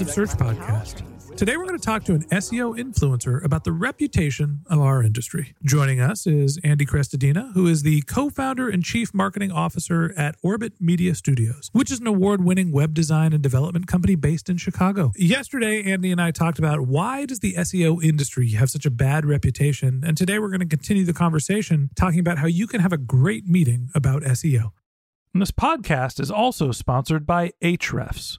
of Search podcast. Today we're going to talk to an SEO influencer about the reputation of our industry. Joining us is Andy Crestodina, who is the co-founder and chief marketing officer at Orbit Media Studios, which is an award-winning web design and development company based in Chicago. Yesterday, Andy and I talked about why does the SEO industry have such a bad reputation, and today we're going to continue the conversation talking about how you can have a great meeting about SEO. And this podcast is also sponsored by Ahrefs.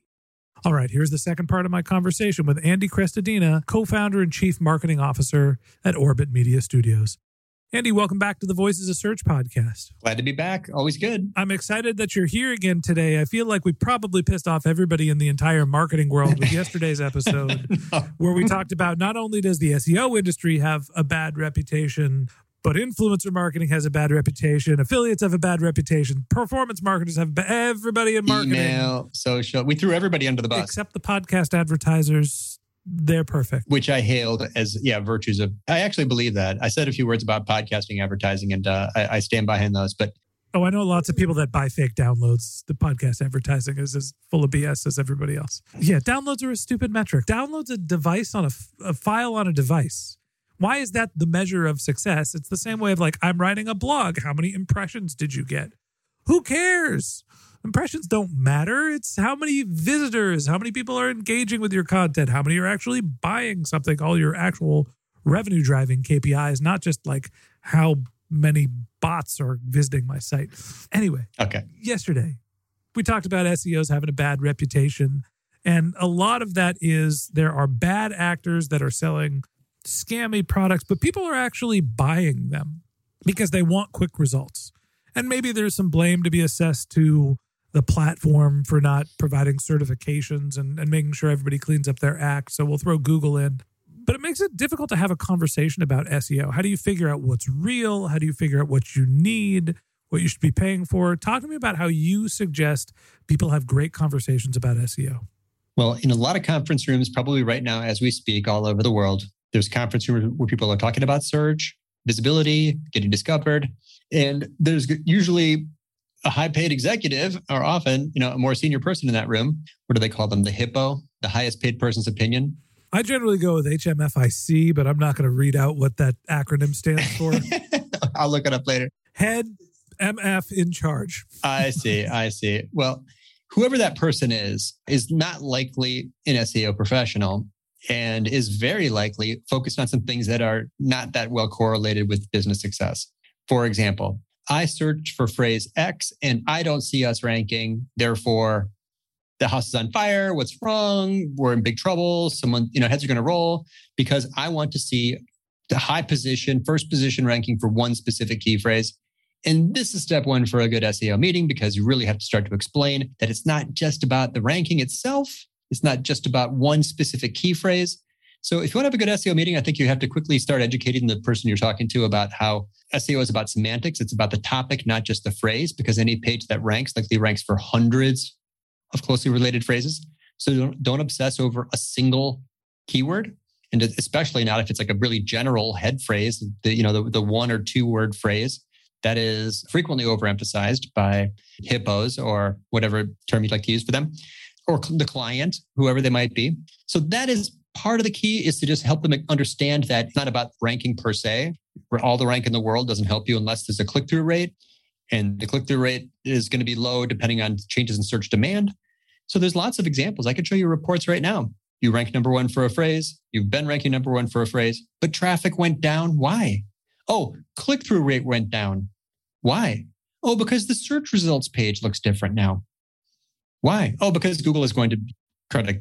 All right, here's the second part of my conversation with Andy Crestodina, co-founder and chief marketing officer at Orbit Media Studios. Andy, welcome back to the Voices of Search podcast. Glad to be back. Always good. I'm excited that you're here again today. I feel like we probably pissed off everybody in the entire marketing world with yesterday's episode, where we talked about not only does the SEO industry have a bad reputation, but influencer marketing has a bad reputation, affiliates have a bad reputation, performance marketers have ba- everybody in marketing, Email, social. We threw everybody under the bus, except the podcast advertisers. They're perfect. which I hailed as yeah virtues of. I actually believe that. I said a few words about podcasting advertising, and uh, I, I stand behind those. But Oh, I know lots of people that buy fake downloads. The podcast advertising is as full of BS as everybody else. Yeah, downloads are a stupid metric. Downloads a device on a, a file on a device. Why is that the measure of success? It's the same way of like, I'm writing a blog. How many impressions did you get? Who cares? Impressions don't matter. It's how many visitors, how many people are engaging with your content, how many are actually buying something, all your actual revenue driving KPIs, not just like how many bots are visiting my site. Anyway, okay, yesterday we talked about SEOs having a bad reputation. And a lot of that is there are bad actors that are selling scammy products, but people are actually buying them because they want quick results. And maybe there's some blame to be assessed to the platform for not providing certifications and, and making sure everybody cleans up their act. So we'll throw Google in. But it makes it difficult to have a conversation about SEO. How do you figure out what's real? How do you figure out what you need, what you should be paying for? Talk to me about how you suggest people have great conversations about SEO. well, in a lot of conference rooms, probably right now as we speak, all over the world, there's conference rooms where people are talking about search, visibility, getting discovered, and there's usually a high-paid executive, or often, you know, a more senior person in that room. What do they call them? The hippo, the highest paid person's opinion. I generally go with HMFIC, but I'm not going to read out what that acronym stands for. I'll look it up later. Head MF in charge. I see. I see. Well, whoever that person is, is not likely an SEO professional and is very likely focused on some things that are not that well correlated with business success. For example, I search for phrase X and I don't see us ranking. Therefore, the house is on fire. What's wrong? We're in big trouble. Someone, you know, heads are going to roll because I want to see the high position, first position ranking for one specific key phrase. And this is step one for a good SEO meeting because you really have to start to explain that it's not just about the ranking itself. It's not just about one specific key phrase. So if you want to have a good SEO meeting, I think you have to quickly start educating the person you're talking to about how SEO is about semantics. It's about the topic, not just the phrase, because any page that ranks likely ranks for hundreds of closely related phrases. So don't, don't obsess over a single keyword. And especially not if it's like a really general head phrase, the, you know, the, the one or two word phrase that is frequently overemphasized by hippos or whatever term you'd like to use for them, or the client, whoever they might be. So that is part of the key is to just help them understand that it's not about ranking per se. All the rank in the world doesn't help you unless there's a click through rate. And the click through rate is going to be low depending on changes in search demand. So there's lots of examples. I could show you reports right now. You rank number one for a phrase. You've been ranking number one for a phrase, but traffic went down. Why? Oh, click through rate went down. Why? Oh, because the search results page looks different now. Why? Oh, because Google is going to try to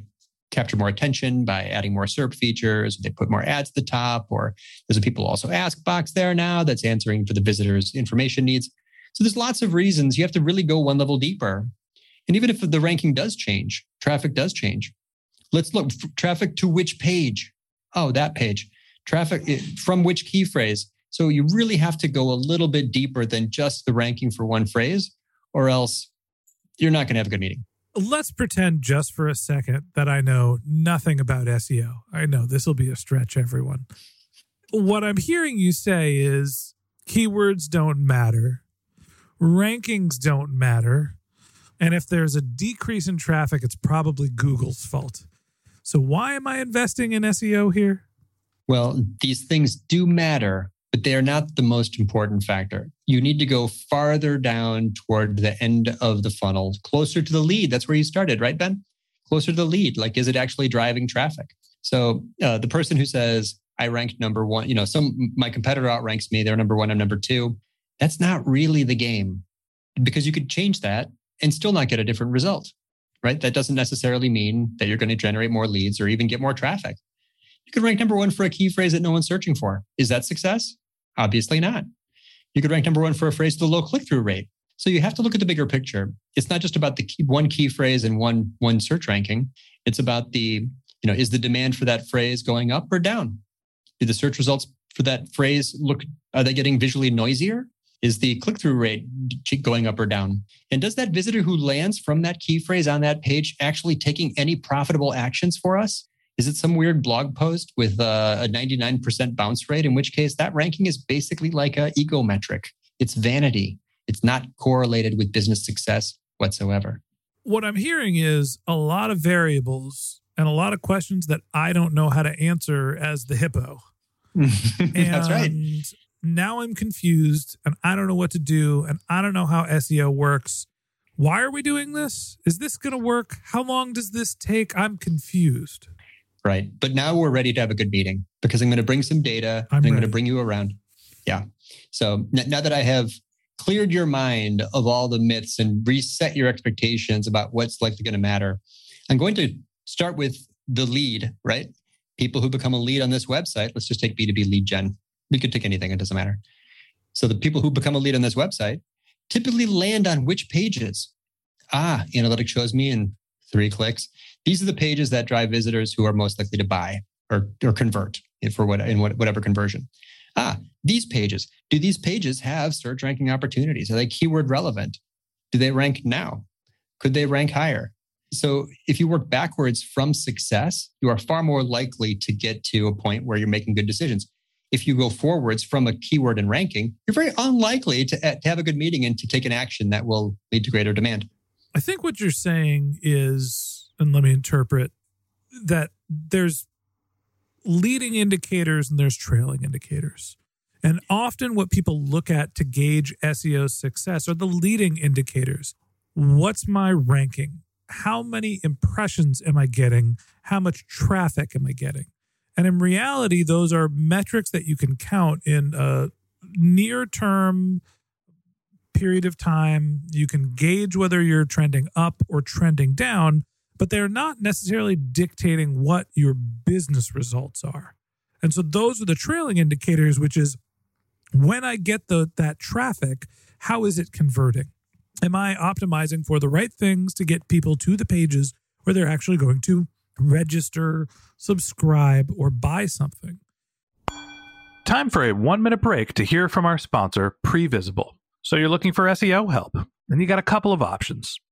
capture more attention by adding more SERP features. They put more ads at the top, or there's a people also ask box there now that's answering for the visitors' information needs. So there's lots of reasons you have to really go one level deeper. And even if the ranking does change, traffic does change. Let's look traffic to which page? Oh, that page. Traffic eh, from which key phrase? So you really have to go a little bit deeper than just the ranking for one phrase, or else you're not going to have a good meeting. Let's pretend just for a second that I know nothing about SEO. I know this will be a stretch, everyone. What I'm hearing you say is keywords don't matter, rankings don't matter. And if there's a decrease in traffic, it's probably Google's fault. So, why am I investing in SEO here? Well, these things do matter, but they are not the most important factor. You need to go farther down toward the end of the funnel, closer to the lead. That's where you started, right, Ben? Closer to the lead. Like, is it actually driving traffic? So, uh, the person who says, I ranked number one, you know, some my competitor outranks me, they're number one, I'm number two. That's not really the game because you could change that and still not get a different result, right? That doesn't necessarily mean that you're going to generate more leads or even get more traffic. You could rank number one for a key phrase that no one's searching for. Is that success? Obviously not. You could rank number one for a phrase with a low click through rate. So you have to look at the bigger picture. It's not just about the key, one key phrase and one one search ranking. It's about the you know is the demand for that phrase going up or down? Do the search results for that phrase look are they getting visually noisier? Is the click through rate going up or down? And does that visitor who lands from that key phrase on that page actually taking any profitable actions for us? Is it some weird blog post with uh, a 99% bounce rate? In which case, that ranking is basically like a ego metric. It's vanity. It's not correlated with business success whatsoever. What I'm hearing is a lot of variables and a lot of questions that I don't know how to answer as the hippo. That's right. Now I'm confused and I don't know what to do and I don't know how SEO works. Why are we doing this? Is this going to work? How long does this take? I'm confused right? But now we're ready to have a good meeting because I'm going to bring some data I'm, I'm going to bring you around. Yeah. So now that I have cleared your mind of all the myths and reset your expectations about what's likely going to matter, I'm going to start with the lead, right? People who become a lead on this website. Let's just take B2B lead gen. We could take anything, it doesn't matter. So the people who become a lead on this website typically land on which pages? Ah, analytics shows me in three clicks these are the pages that drive visitors who are most likely to buy or, or convert for what in whatever conversion. Ah, these pages. Do these pages have search ranking opportunities? Are they keyword relevant? Do they rank now? Could they rank higher? So if you work backwards from success, you are far more likely to get to a point where you're making good decisions. If you go forwards from a keyword and ranking, you're very unlikely to, to have a good meeting and to take an action that will lead to greater demand. I think what you're saying is and let me interpret that there's leading indicators and there's trailing indicators. And often, what people look at to gauge SEO success are the leading indicators. What's my ranking? How many impressions am I getting? How much traffic am I getting? And in reality, those are metrics that you can count in a near term period of time. You can gauge whether you're trending up or trending down, but they're not necessarily dictating what your business results are. And so those are the trailing indicators, which is when I get the that traffic, how is it converting? Am I optimizing for the right things to get people to the pages where they're actually going to register, subscribe, or buy something? Time for a one minute break to hear from our sponsor, Previsible. So you're looking for SEO help, and you got a couple of options.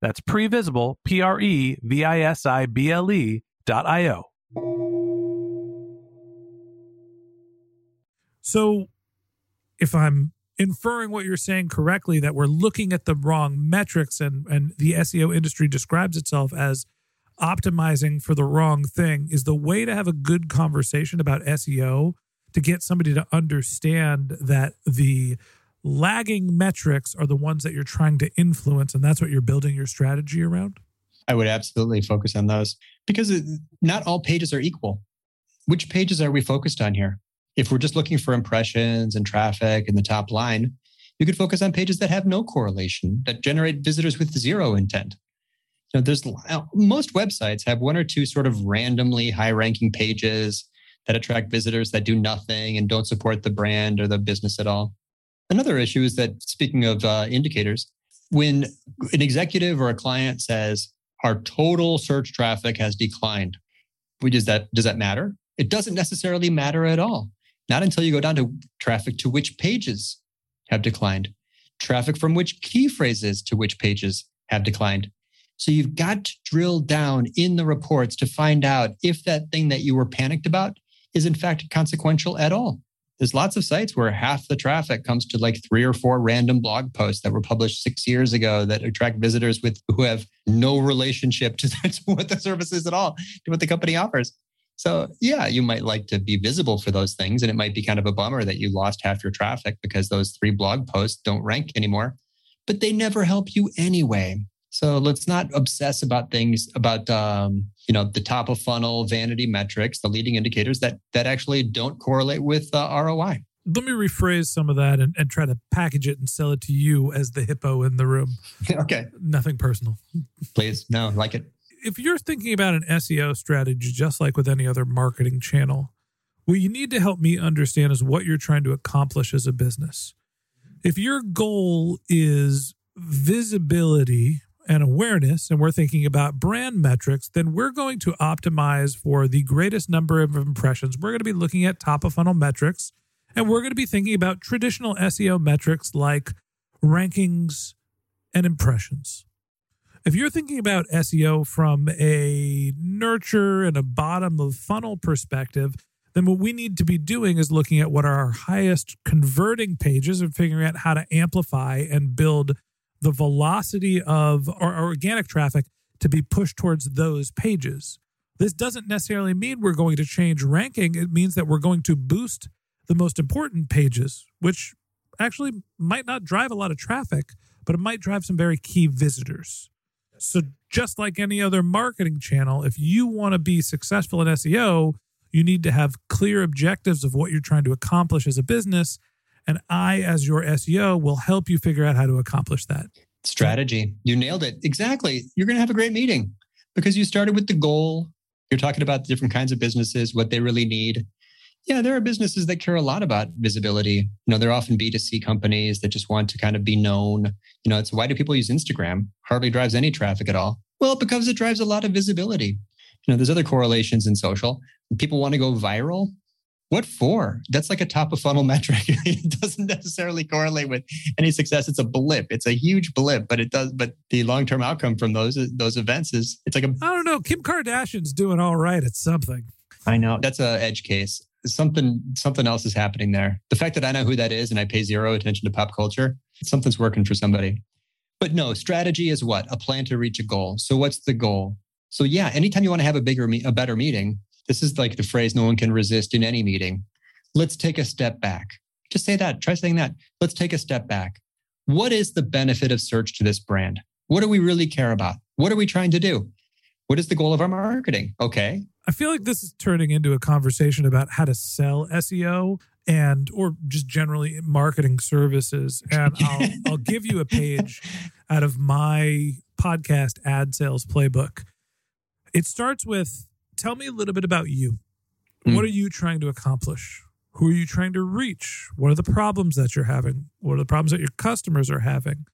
That's previsible, P R E V I S I B L E dot I O. So, if I'm inferring what you're saying correctly, that we're looking at the wrong metrics and, and the SEO industry describes itself as optimizing for the wrong thing, is the way to have a good conversation about SEO to get somebody to understand that the lagging metrics are the ones that you're trying to influence and that's what you're building your strategy around? I would absolutely focus on those because not all pages are equal. Which pages are we focused on here? If we're just looking for impressions and traffic in the top line, you could focus on pages that have no correlation, that generate visitors with zero intent. You know, there's uh, most websites have one or two sort of randomly high ranking pages that attract visitors that do nothing and don't support the brand or the business at all. Another issue is that speaking of uh, indicators, when an executive or a client says our total search traffic has declined, does that does that matter? It doesn't necessarily matter at all. Not until you go down to traffic to which pages have declined, traffic from which key phrases to which pages have declined. So you've got to drill down in the reports to find out if that thing that you were panicked about is in fact consequential at all there's lots of sites where half the traffic comes to like three or four random blog posts that were published six years ago that attract visitors with who have no relationship to, to what the service is at all, to what the company offers. So yeah, you might like to be visible for those things, and it might be kind of a bummer that you lost half your traffic because those three blog posts don't rank anymore. But they never help you anyway. So let's not obsess about things about um, you know the top of funnel vanity metrics, the leading indicators that that actually don't correlate with uh, ROI. Let me rephrase some of that and, and try to package it and sell it to you as the hippo in the room. okay. Nothing personal. Please, no, like it. If you're thinking about an SEO strategy, just like with any other marketing channel, what you need to help me understand is what you're trying to accomplish as a business. If your goal is visibility and awareness, and we're thinking about brand metrics, then we're going to optimize for the greatest number of impressions. We're going to be looking at top of funnel metrics, and we're going to be thinking about traditional SEO metrics like rankings and impressions. If you're thinking about SEO from a nurture and a bottom of funnel perspective, then what we need to be doing is looking at what are our highest converting pages and figuring out how to amplify and build the velocity of our organic traffic to be pushed towards those pages. This doesn't necessarily mean we're going to change ranking. It means that we're going to boost the most important pages, which actually might not drive a lot of traffic, but it might drive some very key visitors. So, just like any other marketing channel, if you want to be successful in SEO, you need to have clear objectives of what you're trying to accomplish as a business And I, as your SEO, will help you figure out how to accomplish that. Strategy. You nailed it. Exactly. You're going to have a great meeting because you started with the goal. You're talking about the different kinds of businesses, what they really need. Yeah, there are businesses that care a lot about visibility. You know, they're often B2C companies that just want to kind of be known. You know, it's why do people use Instagram? Hardly drives any traffic at all. Well, because it drives a lot of visibility. You know, there's other correlations in social. People want to go viral. What for? That's like a top of funnel metric. it doesn't necessarily correlate with any success. It's a blip. It's a huge blip, but it does. But the long term outcome from those those events is it's like a. I don't know. Kim Kardashian's doing all right at something. I know that's a edge case. Something something else is happening there. The fact that I know who that is and I pay zero attention to pop culture, something's working for somebody. But no, strategy is what a plan to reach a goal. So what's the goal? So yeah, anytime you want to have a bigger, a better meeting, this is like the phrase no one can resist in any meeting. Let's take a step back. Just say that. Try saying that. Let's take a step back. What is the benefit of search to this brand? What do we really care about? What are we trying to do? What is the goal of our marketing? Okay. I feel like this is turning into a conversation about how to sell SEO and or just generally marketing services. And I'll, I'll give you a page out of my podcast ad sales playbook. It starts with tell me a little bit about you. Mm. What are you trying to accomplish? Who are you trying to reach? What are the problems that you're having? What are the problems that your customers are having?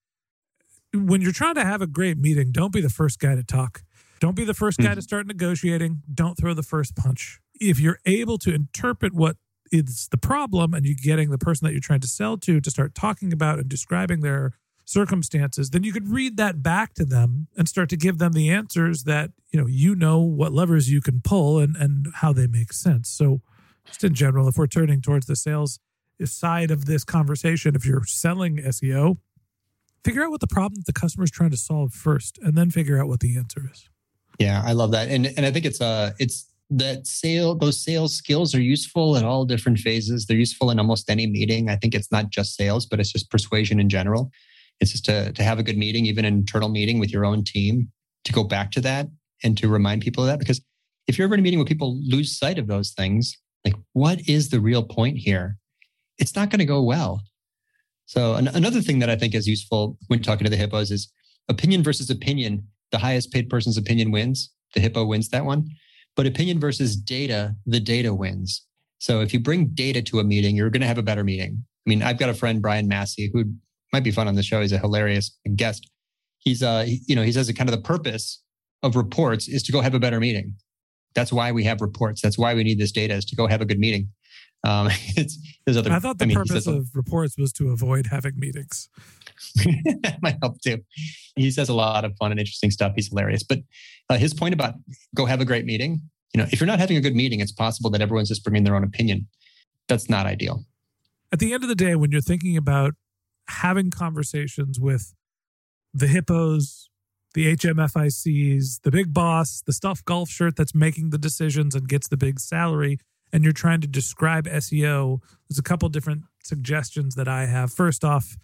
When you're trying to have a great meeting, don't be the first guy to talk. Don't be the first guy mm. to start negotiating. Don't throw the first punch. If you're able to interpret what is the problem and you're getting the person that you're trying to sell to to start talking about and describing their circumstances, then you could read that back to them and start to give them the answers that, you know, you know what levers you can pull and, and how they make sense. So just in general, if we're turning towards the sales side of this conversation, if you're selling SEO, figure out what the problem the customer is trying to solve first and then figure out what the answer is. Yeah, I love that. And and I think it's uh it's that sale those sales skills are useful at all different phases. They're useful in almost any meeting. I think it's not just sales, but it's just persuasion in general. It's just to, to have a good meeting, even an internal meeting with your own team, to go back to that and to remind people of that. Because if you're ever in a meeting where people lose sight of those things, like what is the real point here? It's not going to go well. So an, another thing that I think is useful when talking to the hippos is opinion versus opinion. The highest paid person's opinion wins. The hippo wins that one. But opinion versus data, the data wins. So if you bring data to a meeting, you're going to have a better meeting. I mean, I've got a friend, Brian Massey, who might be fun on the show. He's a hilarious guest. He's uh, you know, he says that kind of the purpose of reports is to go have a better meeting. That's why we have reports. That's why we need this data is to go have a good meeting. Um, it's there's other. I thought the I mean, purpose of reports was to avoid having meetings. that might help too. He says a lot of fun and interesting stuff. He's hilarious. But uh, his point about go have a great meeting. You know, if you're not having a good meeting, it's possible that everyone's just bringing their own opinion. That's not ideal. At the end of the day, when you're thinking about having conversations with the hippos, the HMFICs, the big boss, the stuffed golf shirt that's making the decisions and gets the big salary, and you're trying to describe SEO, there's a couple different suggestions that I have. First off,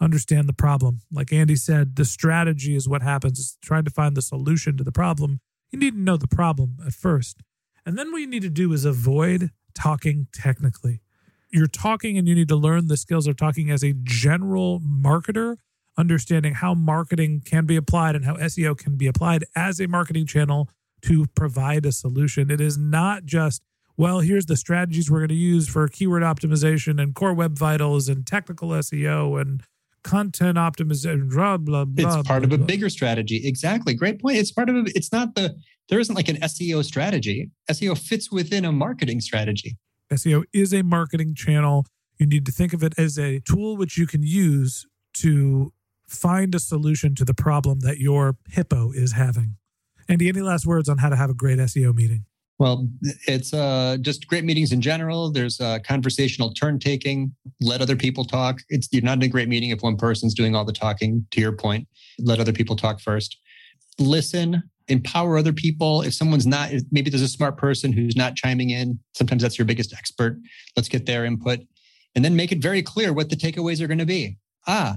understand the problem. Like Andy said, the strategy is what happens. It's trying to find the solution to the problem. You need to know the problem at first. And then what you need to do is avoid talking technically you're talking and you need to learn the skills of talking as a general marketer, understanding how marketing can be applied and how SEO can be applied as a marketing channel to provide a solution. It is not just, well, here's the strategies we're going to use for keyword optimization and core web vitals and technical SEO and content optimization, blah, blah, blah. It's part blah, of a bigger strategy. Exactly. Great point. It's part of, a, it's not the, there isn't like an SEO strategy. SEO fits within a marketing strategy. SEO is a marketing channel. You need to think of it as a tool which you can use to find a solution to the problem that your hippo is having. Andy, any last words on how to have a great SEO meeting? Well, it's uh, just great meetings in general. There's uh, conversational turn taking. Let other people talk. It's you're not in a great meeting if one person's doing all the talking. To your point, let other people talk first. Listen empower other people. If someone's not, maybe there's a smart person who's not chiming in. Sometimes that's your biggest expert. Let's get their input and then make it very clear what the takeaways are going to be. Ah,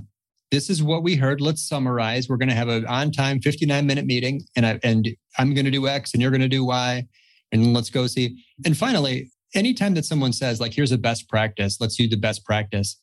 this is what we heard. Let's summarize. We're going to have an on time 59 minute meeting and I, and I'm going to do X and you're going to do Y and let's go see. And finally, anytime that someone says like, here's a best practice, let's do the best practice.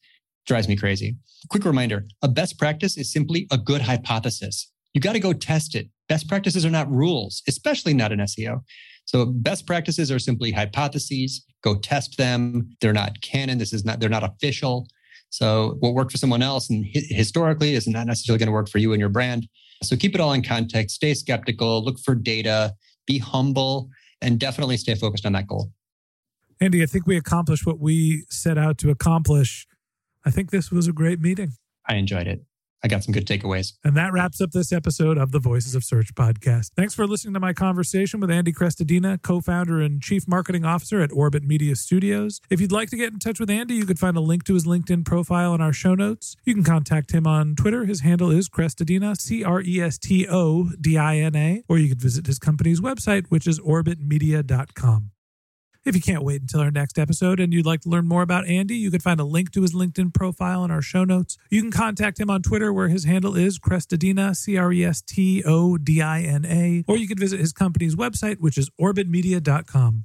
drives me crazy. Quick reminder a best practice is simply a good hypothesis. You got to go test it. Best practices are not rules, especially not in SEO. So best practices are simply hypotheses. Go test them. They're not canon. This is not, they're not official. So what worked for someone else and historically is not necessarily going to work for you and your brand. So keep it all in context, stay skeptical, look for data, be humble, and definitely stay focused on that goal. Andy, I think we accomplished what we set out to accomplish. I think this was a great meeting. I enjoyed it. I got some good takeaways. And that wraps up this episode of the Voices of Search podcast. Thanks for listening to my conversation with Andy Crestodina, co founder and chief marketing officer at Orbit Media Studios. If you'd like to get in touch with Andy, you can find a link to his LinkedIn profile in our show notes. You can contact him on Twitter. His handle is Crestodina, C R E S T O D I N A, or you could visit his company's website, which is orbitmedia.com. If you can't wait until our next episode and you'd like to learn more about Andy, you can find a link to his LinkedIn profile in our show notes. You can contact him on Twitter, where his handle is Crestodina, C R E S T O D I N A, or you can visit his company's website, which is orbitmedia.com.